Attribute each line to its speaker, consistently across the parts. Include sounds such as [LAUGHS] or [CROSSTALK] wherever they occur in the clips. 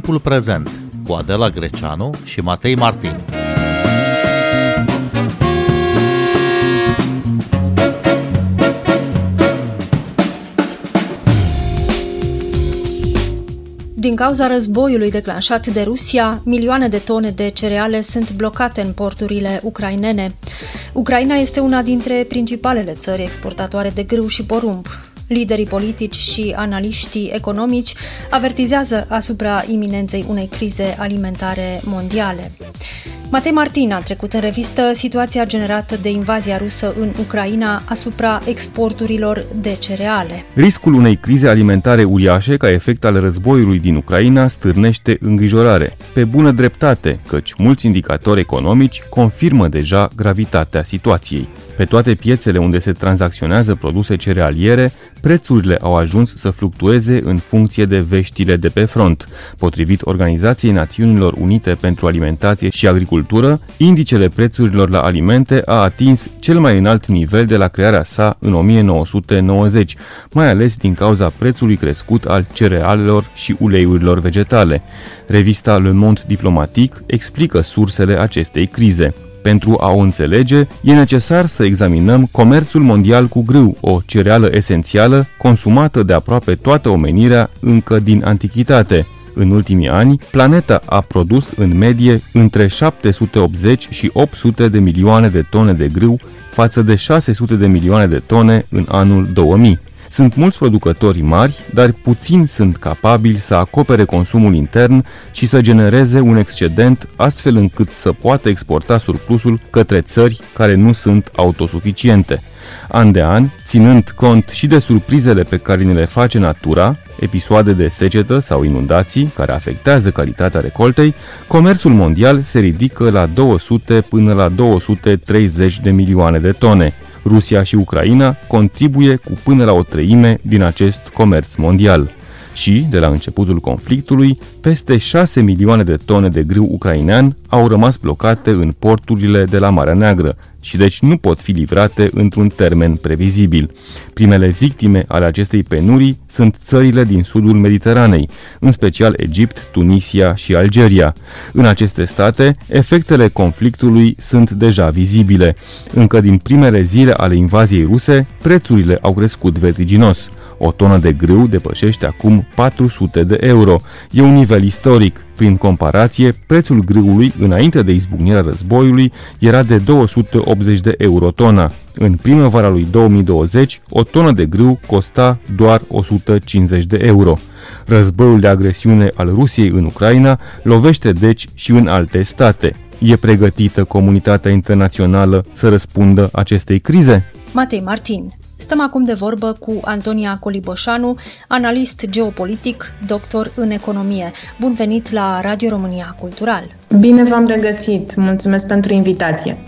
Speaker 1: timpul prezent cu Adela Greceanu și Matei Martin.
Speaker 2: Din cauza războiului declanșat de Rusia, milioane de tone de cereale sunt blocate în porturile ucrainene. Ucraina este una dintre principalele țări exportatoare de grâu și porumb. Liderii politici și analiștii economici avertizează asupra iminenței unei crize alimentare mondiale. Matei Martin a trecut în revistă situația generată de invazia rusă în Ucraina asupra exporturilor de cereale.
Speaker 3: Riscul unei crize alimentare uriașe ca efect al războiului din Ucraina stârnește îngrijorare. Pe bună dreptate, căci mulți indicatori economici confirmă deja gravitatea situației. Pe toate piețele unde se tranzacționează produse cerealiere, prețurile au ajuns să fluctueze în funcție de veștile de pe front. Potrivit Organizației Națiunilor Unite pentru Alimentație și Agricultură, indicele prețurilor la alimente a atins cel mai înalt nivel de la crearea sa în 1990, mai ales din cauza prețului crescut al cerealelor și uleiurilor vegetale. Revista Le Monde Diplomatic explică sursele acestei crize. Pentru a o înțelege, e necesar să examinăm comerțul mondial cu grâu, o cereală esențială consumată de aproape toată omenirea încă din antichitate. În ultimii ani, planeta a produs în medie între 780 și 800 de milioane de tone de grâu față de 600 de milioane de tone în anul 2000. Sunt mulți producători mari, dar puțini sunt capabili să acopere consumul intern și să genereze un excedent astfel încât să poată exporta surplusul către țări care nu sunt autosuficiente. An de an, ținând cont și de surprizele pe care ne le face natura, episoade de secetă sau inundații care afectează calitatea recoltei, comerțul mondial se ridică la 200 până la 230 de milioane de tone. Rusia și Ucraina contribuie cu până la o treime din acest comerț mondial. Și, de la începutul conflictului, peste 6 milioane de tone de grâu ucrainean au rămas blocate în porturile de la Marea Neagră și deci nu pot fi livrate într-un termen previzibil. Primele victime ale acestei penurii sunt țările din sudul Mediteranei, în special Egipt, Tunisia și Algeria. În aceste state, efectele conflictului sunt deja vizibile. Încă din primele zile ale invaziei ruse, prețurile au crescut vertiginos. O tonă de grâu depășește acum 400 de euro. E un nivel istoric. Prin comparație, prețul grâului înainte de izbucnirea războiului era de 280 de euro tona. În primăvara lui 2020, o tonă de grâu costa doar 150 de euro. Războiul de agresiune al Rusiei în Ucraina lovește deci și în alte state. E pregătită comunitatea internațională să răspundă acestei crize?
Speaker 2: Matei Martin Stăm acum de vorbă cu Antonia Coliboșanu, analist geopolitic, doctor în economie. Bun venit la Radio România Cultural!
Speaker 4: Bine v-am regăsit! Mulțumesc pentru invitație!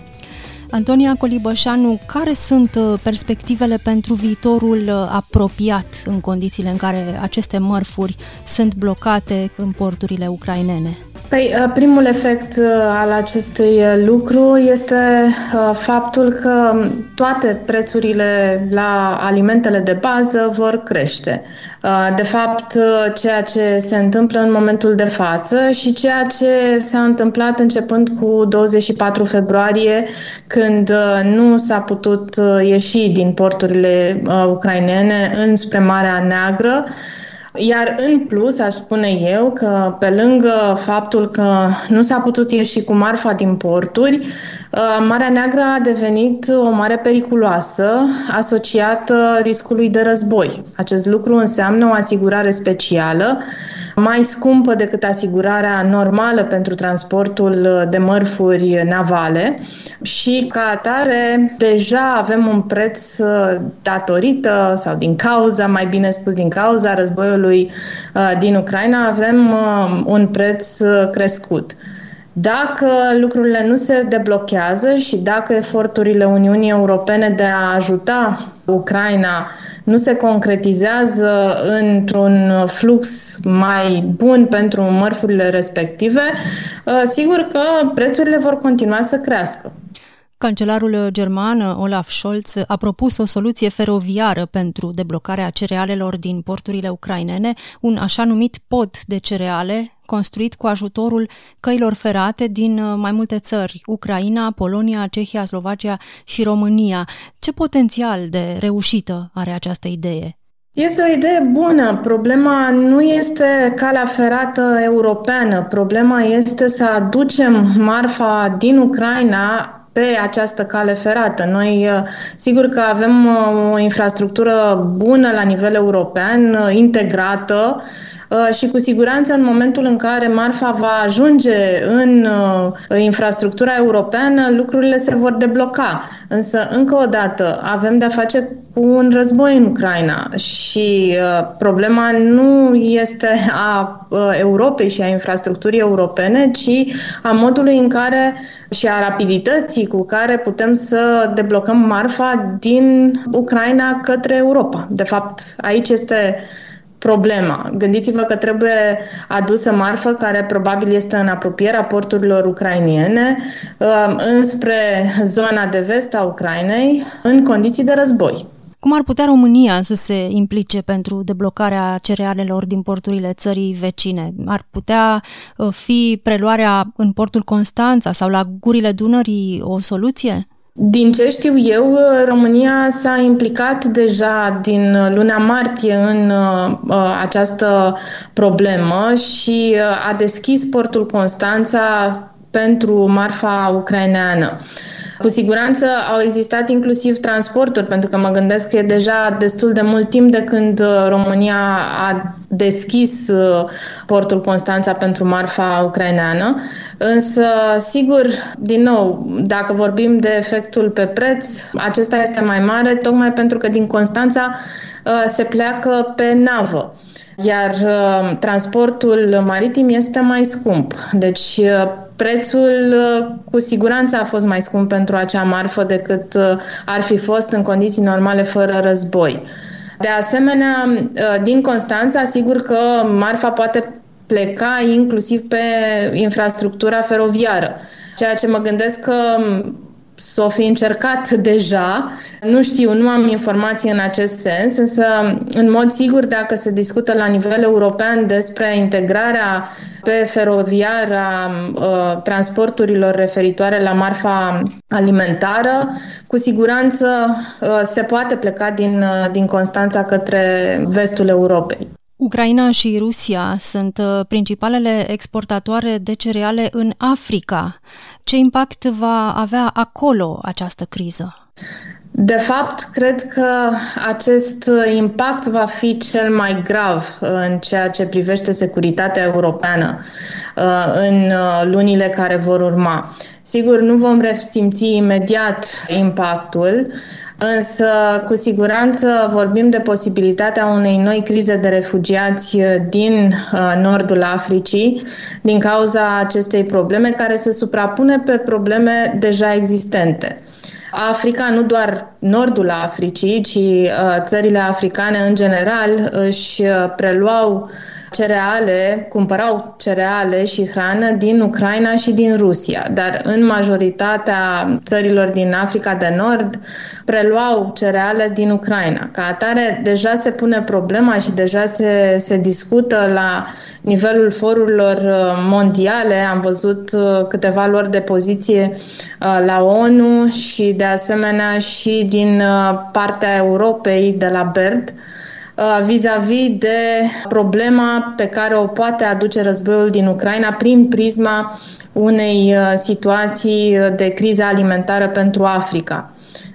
Speaker 2: Antonia Colibășanu, care sunt uh, perspectivele pentru viitorul uh, apropiat în condițiile în care aceste mărfuri sunt blocate în porturile ucrainene?
Speaker 4: Păi, uh, primul efect al acestui lucru este faptul că toate prețurile la alimentele de bază vor crește. De fapt, ceea ce se întâmplă în momentul de față și ceea ce s-a întâmplat începând cu 24 februarie, când uh, nu s-a putut uh, ieși din porturile uh, ucrainene înspre Marea Neagră, iar în plus, aș spune eu că pe lângă faptul că nu s-a putut ieși cu marfa din porturi, Marea Neagră a devenit o mare periculoasă asociată riscului de război. Acest lucru înseamnă o asigurare specială mai scumpă decât asigurarea normală pentru transportul de mărfuri navale și ca atare deja avem un preț datorită sau din cauza, mai bine spus din cauza războiului uh, din Ucraina, avem uh, un preț uh, crescut. Dacă lucrurile nu se deblochează și dacă eforturile Uniunii Europene de a ajuta Ucraina nu se concretizează într-un flux mai bun pentru mărfurile respective, uh, sigur că prețurile vor continua să crească.
Speaker 2: Cancelarul german Olaf Scholz a propus o soluție feroviară pentru deblocarea cerealelor din porturile ucrainene, un așa numit pod de cereale construit cu ajutorul căilor ferate din uh, mai multe țări, Ucraina, Polonia, Cehia, Slovacia și România. Ce potențial de reușită are această idee?
Speaker 4: Este o idee bună. Problema nu este calea ferată europeană. Problema este să aducem marfa din Ucraina pe această cale ferată. Noi, uh, sigur că avem uh, o infrastructură bună la nivel european, uh, integrată, și cu siguranță în momentul în care marfa va ajunge în infrastructura europeană, lucrurile se vor debloca. Însă, încă o dată, avem de-a face cu un război în Ucraina și uh, problema nu este a uh, Europei și a infrastructurii europene, ci a modului în care și a rapidității cu care putem să deblocăm marfa din Ucraina către Europa. De fapt, aici este problema. Gândiți-vă că trebuie adusă marfă care probabil este în apropierea porturilor ucrainiene uh, înspre zona de vest a Ucrainei în condiții de război.
Speaker 2: Cum ar putea România să se implice pentru deblocarea cerealelor din porturile țării vecine? Ar putea uh, fi preluarea în portul Constanța sau la gurile Dunării o soluție?
Speaker 4: Din ce știu eu, România s-a implicat deja din luna martie în uh, această problemă și uh, a deschis portul Constanța pentru marfa ucraineană. Cu siguranță au existat inclusiv transporturi, pentru că mă gândesc că e deja destul de mult timp de când uh, România a deschis uh, portul Constanța pentru marfa ucraineană. Însă, sigur, din nou, dacă vorbim de efectul pe preț, acesta este mai mare, tocmai pentru că din Constanța uh, se pleacă pe navă iar uh, transportul maritim este mai scump. Deci uh, prețul uh, cu siguranță a fost mai scump pentru acea marfă decât ar fi fost în condiții normale fără război. De asemenea, din Constanța, sigur că marfa poate pleca inclusiv pe infrastructura feroviară. Ceea ce mă gândesc că s-o fi încercat deja. Nu știu, nu am informații în acest sens, însă, în mod sigur, dacă se discută la nivel european despre integrarea pe feroviar a uh, transporturilor referitoare la marfa alimentară, cu siguranță uh, se poate pleca din, uh, din Constanța către vestul Europei.
Speaker 2: Ucraina și Rusia sunt uh, principalele exportatoare de cereale în Africa. Ce impact va avea acolo această criză?
Speaker 4: De fapt, cred că acest impact va fi cel mai grav în ceea ce privește securitatea europeană uh, în uh, lunile care vor urma. Sigur, nu vom resimți imediat impactul, însă cu siguranță vorbim de posibilitatea unei noi crize de refugiați din uh, nordul Africii din cauza acestei probleme care se suprapune pe probleme deja existente. Africa, nu doar nordul Africii, ci uh, țările africane în general își uh, preluau cereale, cumpărau cereale și hrană din Ucraina și din Rusia, dar în majoritatea țărilor din Africa de Nord preluau cereale din Ucraina. Ca atare, deja se pune problema și deja se, se discută la nivelul forurilor uh, mondiale. Am văzut uh, câteva lor de poziție uh, la ONU și de asemenea și din partea Europei de la BERD Uh, vis-a-vis de problema pe care o poate aduce războiul din Ucraina prin prisma unei uh, situații de criză alimentară pentru Africa.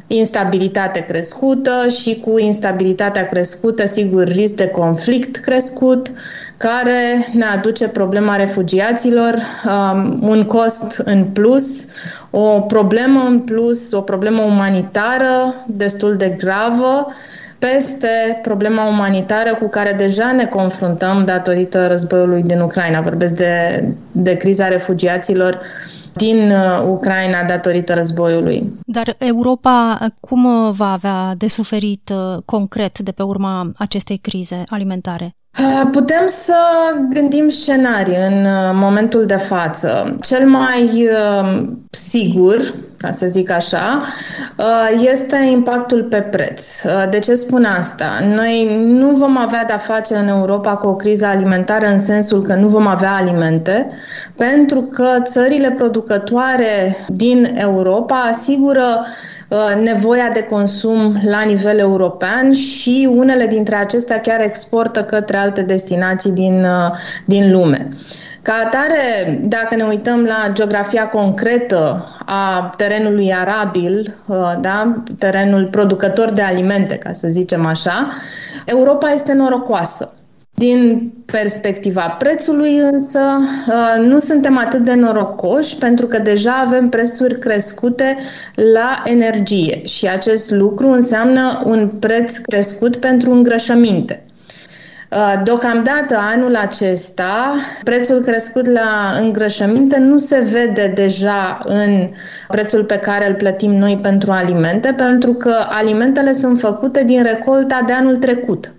Speaker 4: Instabilitate crescută și cu instabilitatea crescută, sigur, risc de conflict crescut, care ne aduce problema refugiaților, um, un cost în plus, o problemă în plus, o problemă umanitară destul de gravă peste problema umanitară cu care deja ne confruntăm datorită războiului din Ucraina. Vorbesc de, de criza refugiaților din uh, Ucraina datorită războiului.
Speaker 2: Dar Europa cum uh, va avea de suferit uh, concret de pe urma acestei crize alimentare?
Speaker 4: Putem să gândim scenarii în momentul de față. Cel mai sigur, ca să zic așa, este impactul pe preț. De ce spun asta? Noi nu vom avea de-a face în Europa cu o criză alimentară în sensul că nu vom avea alimente, pentru că țările producătoare din Europa asigură nevoia de consum la nivel european și unele dintre acestea chiar exportă către alte destinații din, din lume. Ca atare, dacă ne uităm la geografia concretă a terenului arabil, uh, da, terenul producător de alimente, ca să zicem așa, Europa este norocoasă. Din perspectiva prețului însă uh, nu suntem atât de norocoși pentru că deja avem prețuri crescute la energie și acest lucru înseamnă un preț crescut pentru îngrășăminte. Uh, deocamdată, anul acesta, prețul crescut la îngrășăminte nu se vede deja în prețul pe care îl plătim noi pentru alimente, pentru că alimentele sunt făcute din recolta de anul trecut.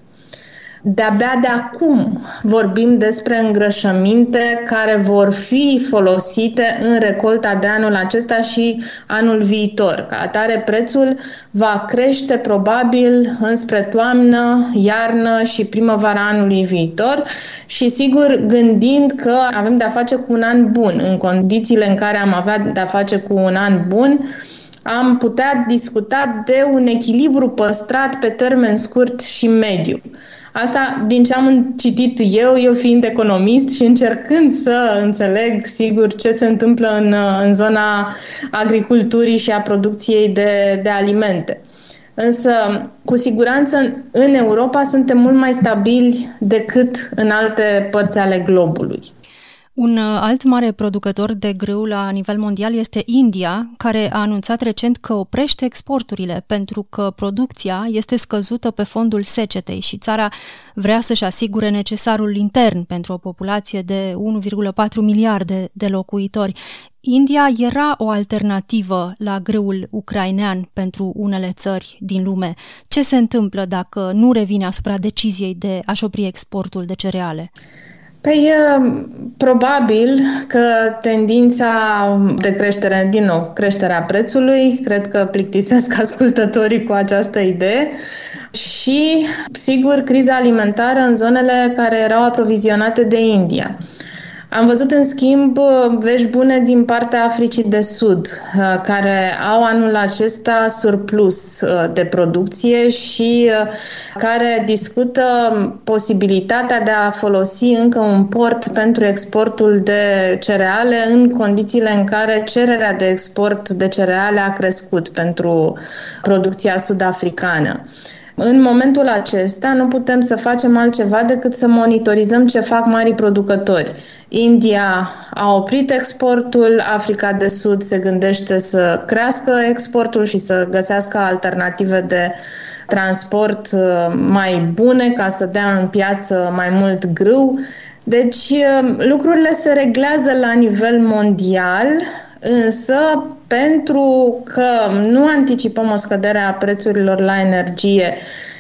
Speaker 4: De-abia de acum vorbim despre îngrășăminte care vor fi folosite în recolta de anul acesta și anul viitor. Ca atare, prețul va crește probabil înspre toamnă, iarnă și primăvara anului viitor și sigur gândind că avem de-a face cu un an bun, în condițiile în care am avea de-a face cu un an bun, am putea discuta de un echilibru păstrat pe termen scurt și mediu. Asta din ce am citit eu, eu fiind economist și încercând să înțeleg, sigur, ce se întâmplă în, în zona agriculturii și a producției de, de alimente. Însă, cu siguranță, în Europa suntem mult mai stabili decât în alte părți ale globului.
Speaker 2: Un uh, alt mare producător de grâu la nivel mondial este India, care a anunțat recent că oprește exporturile pentru că producția este scăzută pe fondul secetei și țara vrea să-și asigure necesarul intern pentru o populație de 1,4 miliarde de locuitori. India era o alternativă la grâul ucrainean pentru unele țări din lume. Ce se întâmplă dacă nu revine asupra deciziei de a-și opri exportul de cereale?
Speaker 4: Păi, probabil că tendința de creștere, din nou, creșterea prețului, cred că plictisesc ascultătorii cu această idee și, sigur, criza alimentară în zonele care erau aprovizionate de India. Am văzut, în schimb, vești bune din partea Africii de Sud, uh, care au anul acesta surplus uh, de producție și uh, care discută posibilitatea de a folosi încă un port pentru exportul de cereale în condițiile în care cererea de export de cereale a crescut pentru producția sud-africană. În momentul acesta nu putem să facem altceva decât să monitorizăm ce fac mari producători. India a oprit exportul, Africa de Sud se gândește să crească exportul și să găsească alternative de transport uh, mai bune ca să dea în piață mai mult grâu. Deci uh, lucrurile se reglează la nivel mondial, însă pentru că nu anticipăm o scădere a prețurilor la energie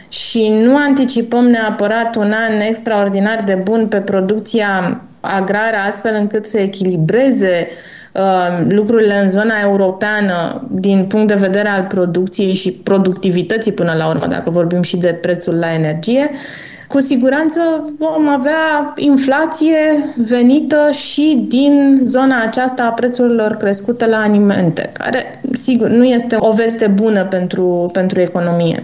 Speaker 4: și nu anticipăm neapărat un an extraordinar de bun pe producția agrară, astfel încât să echilibreze uh, lucrurile în zona europeană din punct de vedere al producției și productivității până la urmă, dacă vorbim și de prețul la energie, cu siguranță vom avea inflație venită și din zona aceasta a prețurilor crescute la alimente, care, sigur, nu este o veste bună pentru, pentru economie.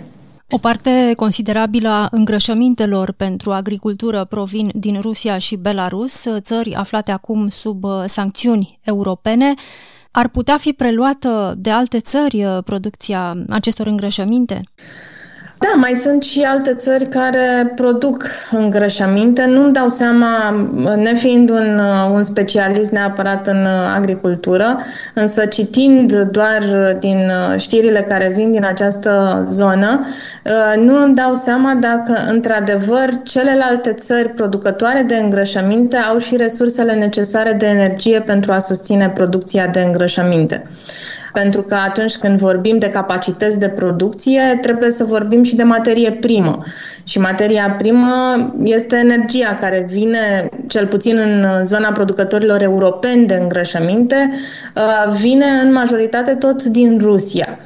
Speaker 2: O parte considerabilă a îngrășămintelor pentru agricultură provin din Rusia și Belarus, țări aflate acum sub uh, sancțiuni europene. Ar putea fi preluată de alte țări uh, producția acestor îngrășăminte?
Speaker 4: Da, mai sunt și alte țări care produc îngrășăminte. Nu-mi dau seama, nefiind un, un specialist neapărat în agricultură, însă citind doar din știrile care vin din această zonă, nu îmi dau seama dacă, într-adevăr, celelalte țări producătoare de îngrășăminte au și resursele necesare de energie pentru a susține producția de îngrășăminte. Pentru că atunci când vorbim de capacități de producție, trebuie să vorbim și de materie primă. Și materia primă este energia care vine, cel puțin în zona producătorilor europeni de îngrășăminte, uh, vine în majoritate tot din Rusia.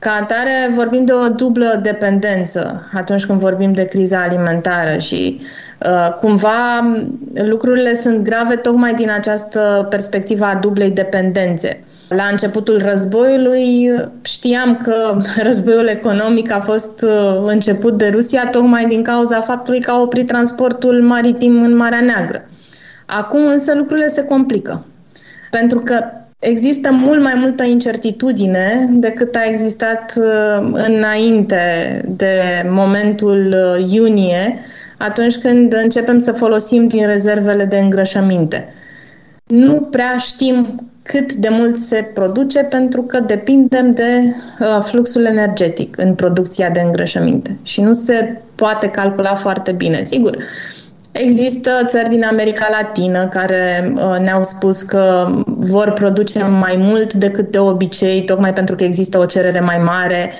Speaker 4: Ca atare, vorbim de o dublă dependență atunci când vorbim de criza alimentară și uh, cumva lucrurile sunt grave tocmai din această perspectivă a dublei dependențe. La începutul războiului știam că [LAUGHS] războiul economic a fost uh, început de Rusia tocmai din cauza faptului că a oprit transportul maritim în Marea Neagră. Acum însă lucrurile se complică. Pentru că Există mult mai multă incertitudine decât a existat uh, înainte de momentul uh, iunie, atunci când începem să folosim din rezervele de îngrășăminte. Nu prea știm cât de mult se produce pentru că depindem de uh, fluxul energetic în producția de îngrășăminte și nu se poate calcula foarte bine. Sigur, Există țări din America Latină care uh, ne-au spus că vor produce mai mult decât de obicei, tocmai pentru că există o cerere mai mare.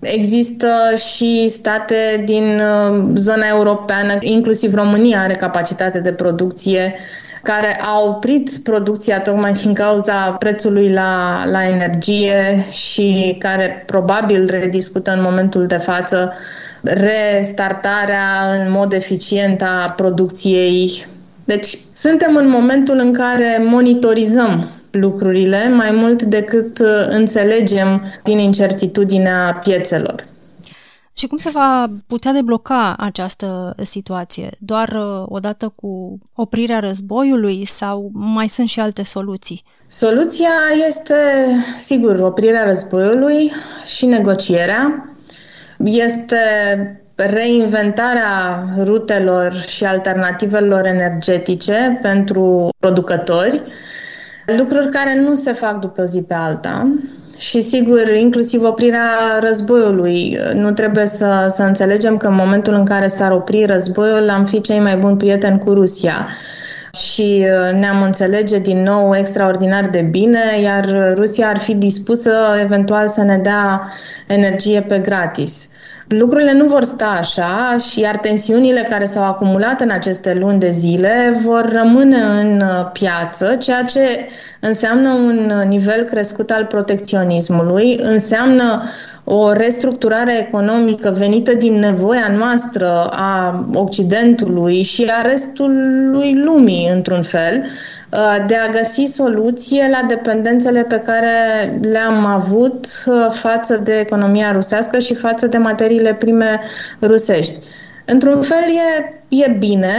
Speaker 4: Există și state din uh, zona europeană, inclusiv România are capacitate de producție, care au oprit producția tocmai din cauza prețului la, la energie și care probabil rediscută în momentul de față restartarea în mod eficient a producției. Deci suntem în momentul în care monitorizăm lucrurile mai mult decât uh, înțelegem din incertitudinea piețelor.
Speaker 2: Și cum se va putea debloca această situație? Doar uh, odată cu oprirea războiului sau mai sunt și alte soluții?
Speaker 4: Soluția este, sigur, oprirea războiului și negocierea este reinventarea rutelor și alternativelor energetice pentru producători, lucruri care nu se fac după o zi pe alta. Și sigur, inclusiv oprirea războiului. Nu trebuie să, să înțelegem că în momentul în care s-ar opri războiul, am fi cei mai buni prieteni cu Rusia și uh, ne-am înțelege din nou extraordinar de bine, iar Rusia ar fi dispusă eventual să ne dea energie pe gratis. Lucrurile nu vor sta așa și iar tensiunile care s-au acumulat în aceste luni de zile vor rămâne în uh, piață, ceea ce înseamnă un nivel crescut al protecționismului, înseamnă o restructurare economică venită din nevoia noastră a Occidentului și a restului lumii, într-un fel, uh, de a găsi soluție la dependențele pe care le-am avut uh, față de economia rusească și față de materiile prime rusești. Într-un fel e, e bine,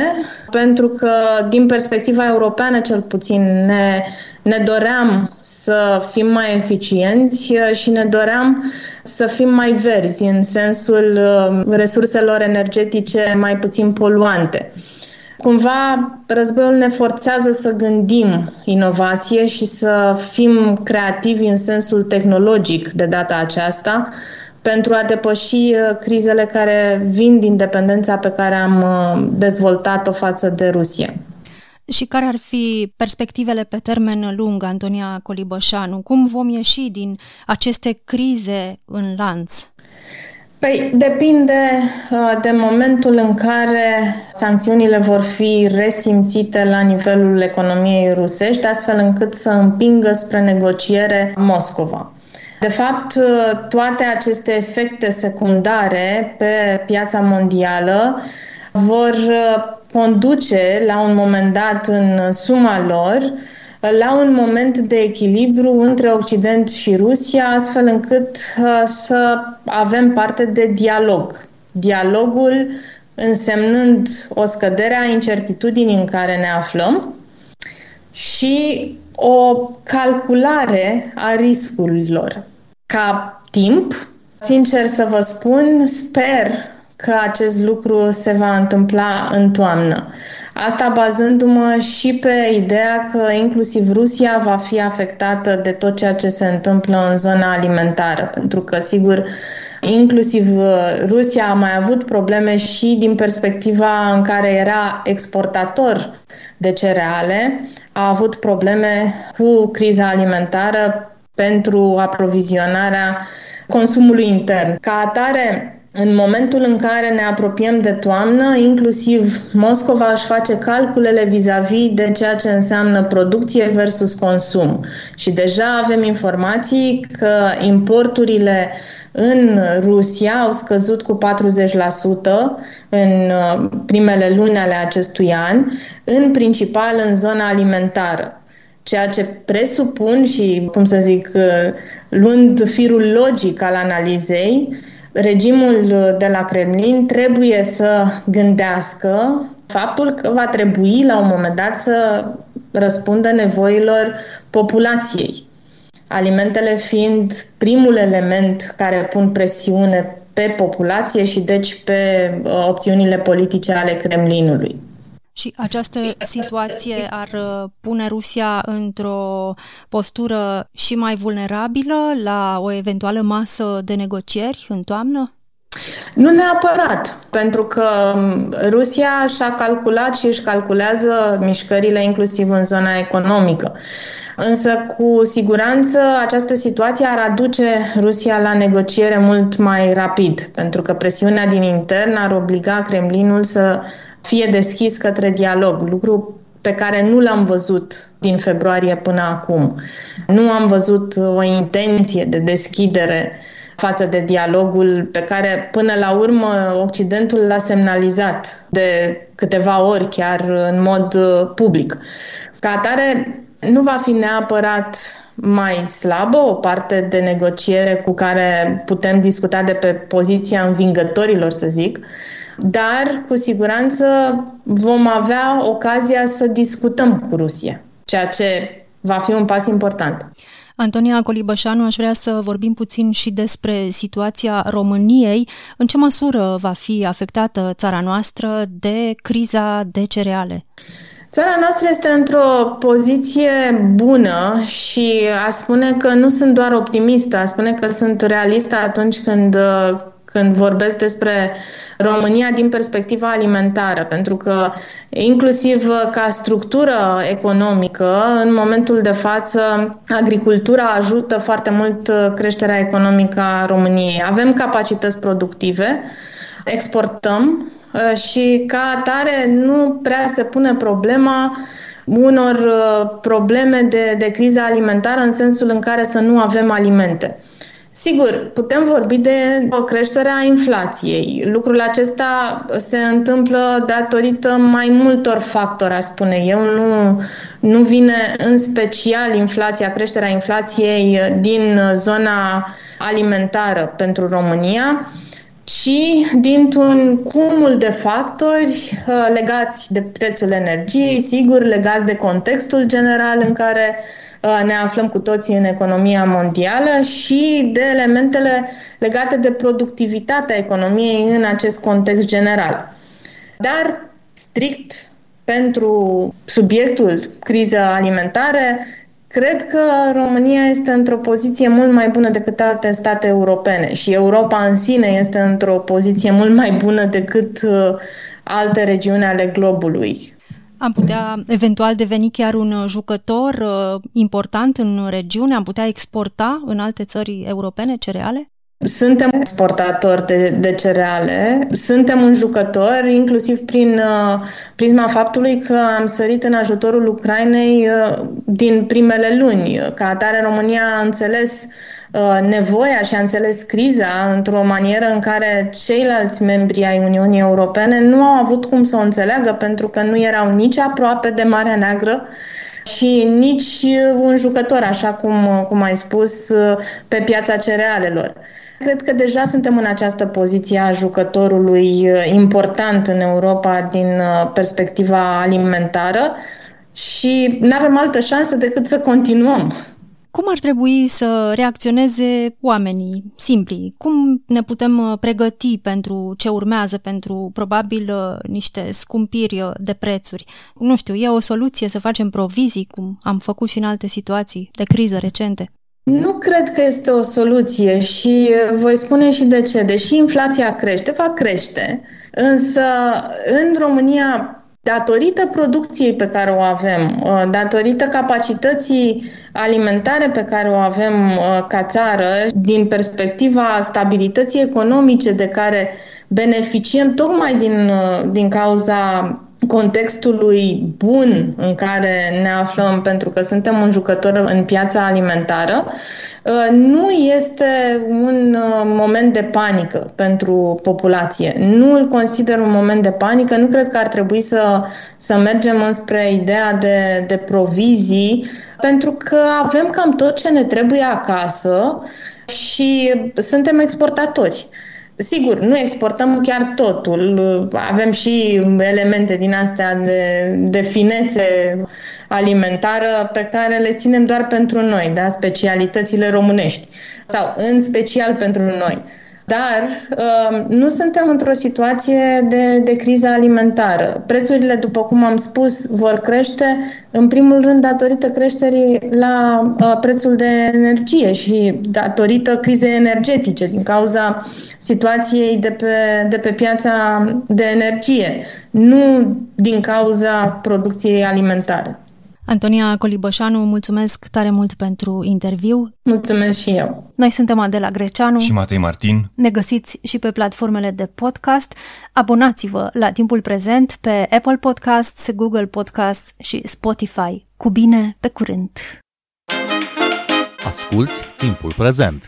Speaker 4: pentru că din perspectiva europeană cel puțin ne, ne doream să fim mai eficienți și ne doream să fim mai verzi în sensul uh, resurselor energetice mai puțin poluante. Cumva, războiul ne forțează să gândim inovație și să fim creativi în sensul tehnologic de data aceasta, pentru a depăși uh, crizele care vin din dependența pe care am uh, dezvoltat-o față de Rusia.
Speaker 2: Și care ar fi perspectivele pe termen lung, Antonia Colibășanu? Cum vom ieși din aceste crize în lanț?
Speaker 4: Păi depinde uh, de momentul în care sancțiunile vor fi resimțite la nivelul economiei rusești, astfel încât să împingă spre negociere Moscova. De fapt, toate aceste efecte secundare pe piața mondială vor conduce la un moment dat în suma lor la un moment de echilibru între Occident și Rusia, astfel încât uh, să avem parte de dialog. Dialogul însemnând o scădere a incertitudinii în care ne aflăm și o calculare a riscurilor ca timp. Sincer să vă spun, sper că acest lucru se va întâmpla în toamnă. Asta bazându-mă și pe ideea că inclusiv Rusia va fi afectată de tot ceea ce se întâmplă în zona alimentară, pentru că, sigur, inclusiv Rusia a mai avut probleme și din perspectiva în care era exportator de cereale, a avut probleme cu criza alimentară pentru aprovizionarea consumului intern. Ca atare, în momentul în care ne apropiem de toamnă, inclusiv Moscova își face calculele vis-a-vis de ceea ce înseamnă producție versus consum. Și deja avem informații că importurile în Rusia au scăzut cu 40% în uh, primele luni ale acestui an, în principal în zona alimentară. Ceea ce presupun și, cum să zic, uh, luând firul logic al analizei, regimul de la Kremlin trebuie să gândească faptul că va trebui la un moment dat să răspundă nevoilor populației. Alimentele fiind primul element care pun presiune pe populație și deci pe uh, opțiunile politice ale Kremlinului.
Speaker 2: Și această situație ar uh, pune Rusia într-o postură și mai vulnerabilă la o eventuală masă de negocieri în toamnă?
Speaker 4: Nu neapărat, pentru că um, Rusia și-a calculat și își calculează mișcările inclusiv în zona economică. Însă, cu siguranță, această situație ar aduce Rusia la negociere mult mai rapid, pentru că presiunea din intern ar obliga Kremlinul să fie deschis către dialog, lucru pe care nu l-am văzut din februarie până acum. Nu am văzut o intenție de deschidere față de dialogul pe care până la urmă Occidentul l-a semnalizat de câteva ori, chiar în mod uh, public. Ca atare, nu va fi neapărat mai slabă o parte de negociere cu care putem discuta de pe poziția învingătorilor, să zic, dar cu siguranță vom avea ocazia să discutăm cu Rusia, ceea ce va fi un pas important.
Speaker 2: Antonia Colibășanu, aș vrea să vorbim puțin și despre situația României. În ce măsură va fi afectată țara noastră de criza de cereale?
Speaker 4: Țara noastră este într-o poziție bună și a spune că nu sunt doar optimistă, a spune că sunt realistă atunci când când vorbesc despre România din perspectiva alimentară, pentru că inclusiv ca structură economică, în momentul de față, agricultura ajută foarte mult creșterea economică a României. Avem capacități productive, exportăm uh, și ca atare nu prea se pune problema unor uh, probleme de, de criză alimentară în sensul în care să nu avem alimente. Sigur, putem vorbi de o creștere a inflației. Lucrul acesta se întâmplă datorită mai multor factori, a spune eu. Nu, nu vine în special inflația, creșterea inflației din zona alimentară pentru România, ci dintr-un cumul de factori uh, legați de prețul energiei, sigur, legați de contextul general în care uh, ne aflăm cu toții în economia mondială și de elementele legate de productivitatea economiei în acest context general. Dar, strict pentru subiectul criză alimentare, Cred că România este într-o poziție mult mai bună decât alte state europene și Europa în sine este într-o poziție mult mai bună decât uh, alte regiuni ale globului.
Speaker 2: Am putea eventual deveni chiar un jucător uh, important în regiune? Am putea exporta în alte țări europene cereale?
Speaker 4: Suntem exportatori de, de cereale, suntem un jucător, inclusiv prin uh, prisma faptului că am sărit în ajutorul Ucrainei uh, din primele luni. Ca atare, România a înțeles uh, nevoia și a înțeles criza într-o manieră în care ceilalți membri ai Uniunii Europene nu au avut cum să o înțeleagă pentru că nu erau nici aproape de Marea Neagră, și nici un jucător, așa cum, cum ai spus, uh, pe piața cerealelor. Cred că deja suntem în această poziție a jucătorului uh, important în Europa din uh, perspectiva alimentară și nu avem altă șansă decât să continuăm.
Speaker 2: Cum ar trebui să reacționeze oamenii simpli? Cum ne putem uh, pregăti pentru ce urmează, pentru probabil niște scumpiri de prețuri? Nu știu, e o soluție să facem provizii, cum am făcut și în alte situații de criză recente?
Speaker 4: Nu cred că este o soluție și voi spune și de ce. Deși inflația crește, va crește, însă în România datorită producției pe care o avem, uh, datorită capacității alimentare pe care o avem uh, ca țară, din perspectiva stabilității economice de care beneficiem tocmai din, uh, din cauza contextului bun în care ne aflăm, pentru că suntem un jucător în piața alimentară, uh, nu este un uh, moment de panică pentru populație. Nu îl consider un moment de panică, nu cred că ar trebui să, să mergem înspre ideea de, de provizii, pentru că avem cam tot ce ne trebuie acasă și suntem exportatori. Sigur, nu exportăm chiar totul. Avem și elemente din astea de, de finețe alimentară pe care le ținem doar pentru noi, da? specialitățile românești sau în special pentru noi. Dar uh, nu suntem într-o situație de, de criză alimentară. Prețurile, după cum am spus, vor crește, în primul rând, datorită creșterii la uh, prețul de energie și datorită crizei energetice, din cauza situației de pe, de pe piața de energie, nu din cauza producției alimentare.
Speaker 2: Antonia Colibășanu, mulțumesc tare mult pentru interviu.
Speaker 4: Mulțumesc și eu.
Speaker 2: Noi suntem Adela Greceanu
Speaker 3: și Matei Martin.
Speaker 2: Ne găsiți și pe platformele de podcast. Abonați-vă la timpul prezent pe Apple Podcasts, Google Podcasts și Spotify. Cu bine, pe curând!
Speaker 1: Asculți timpul prezent!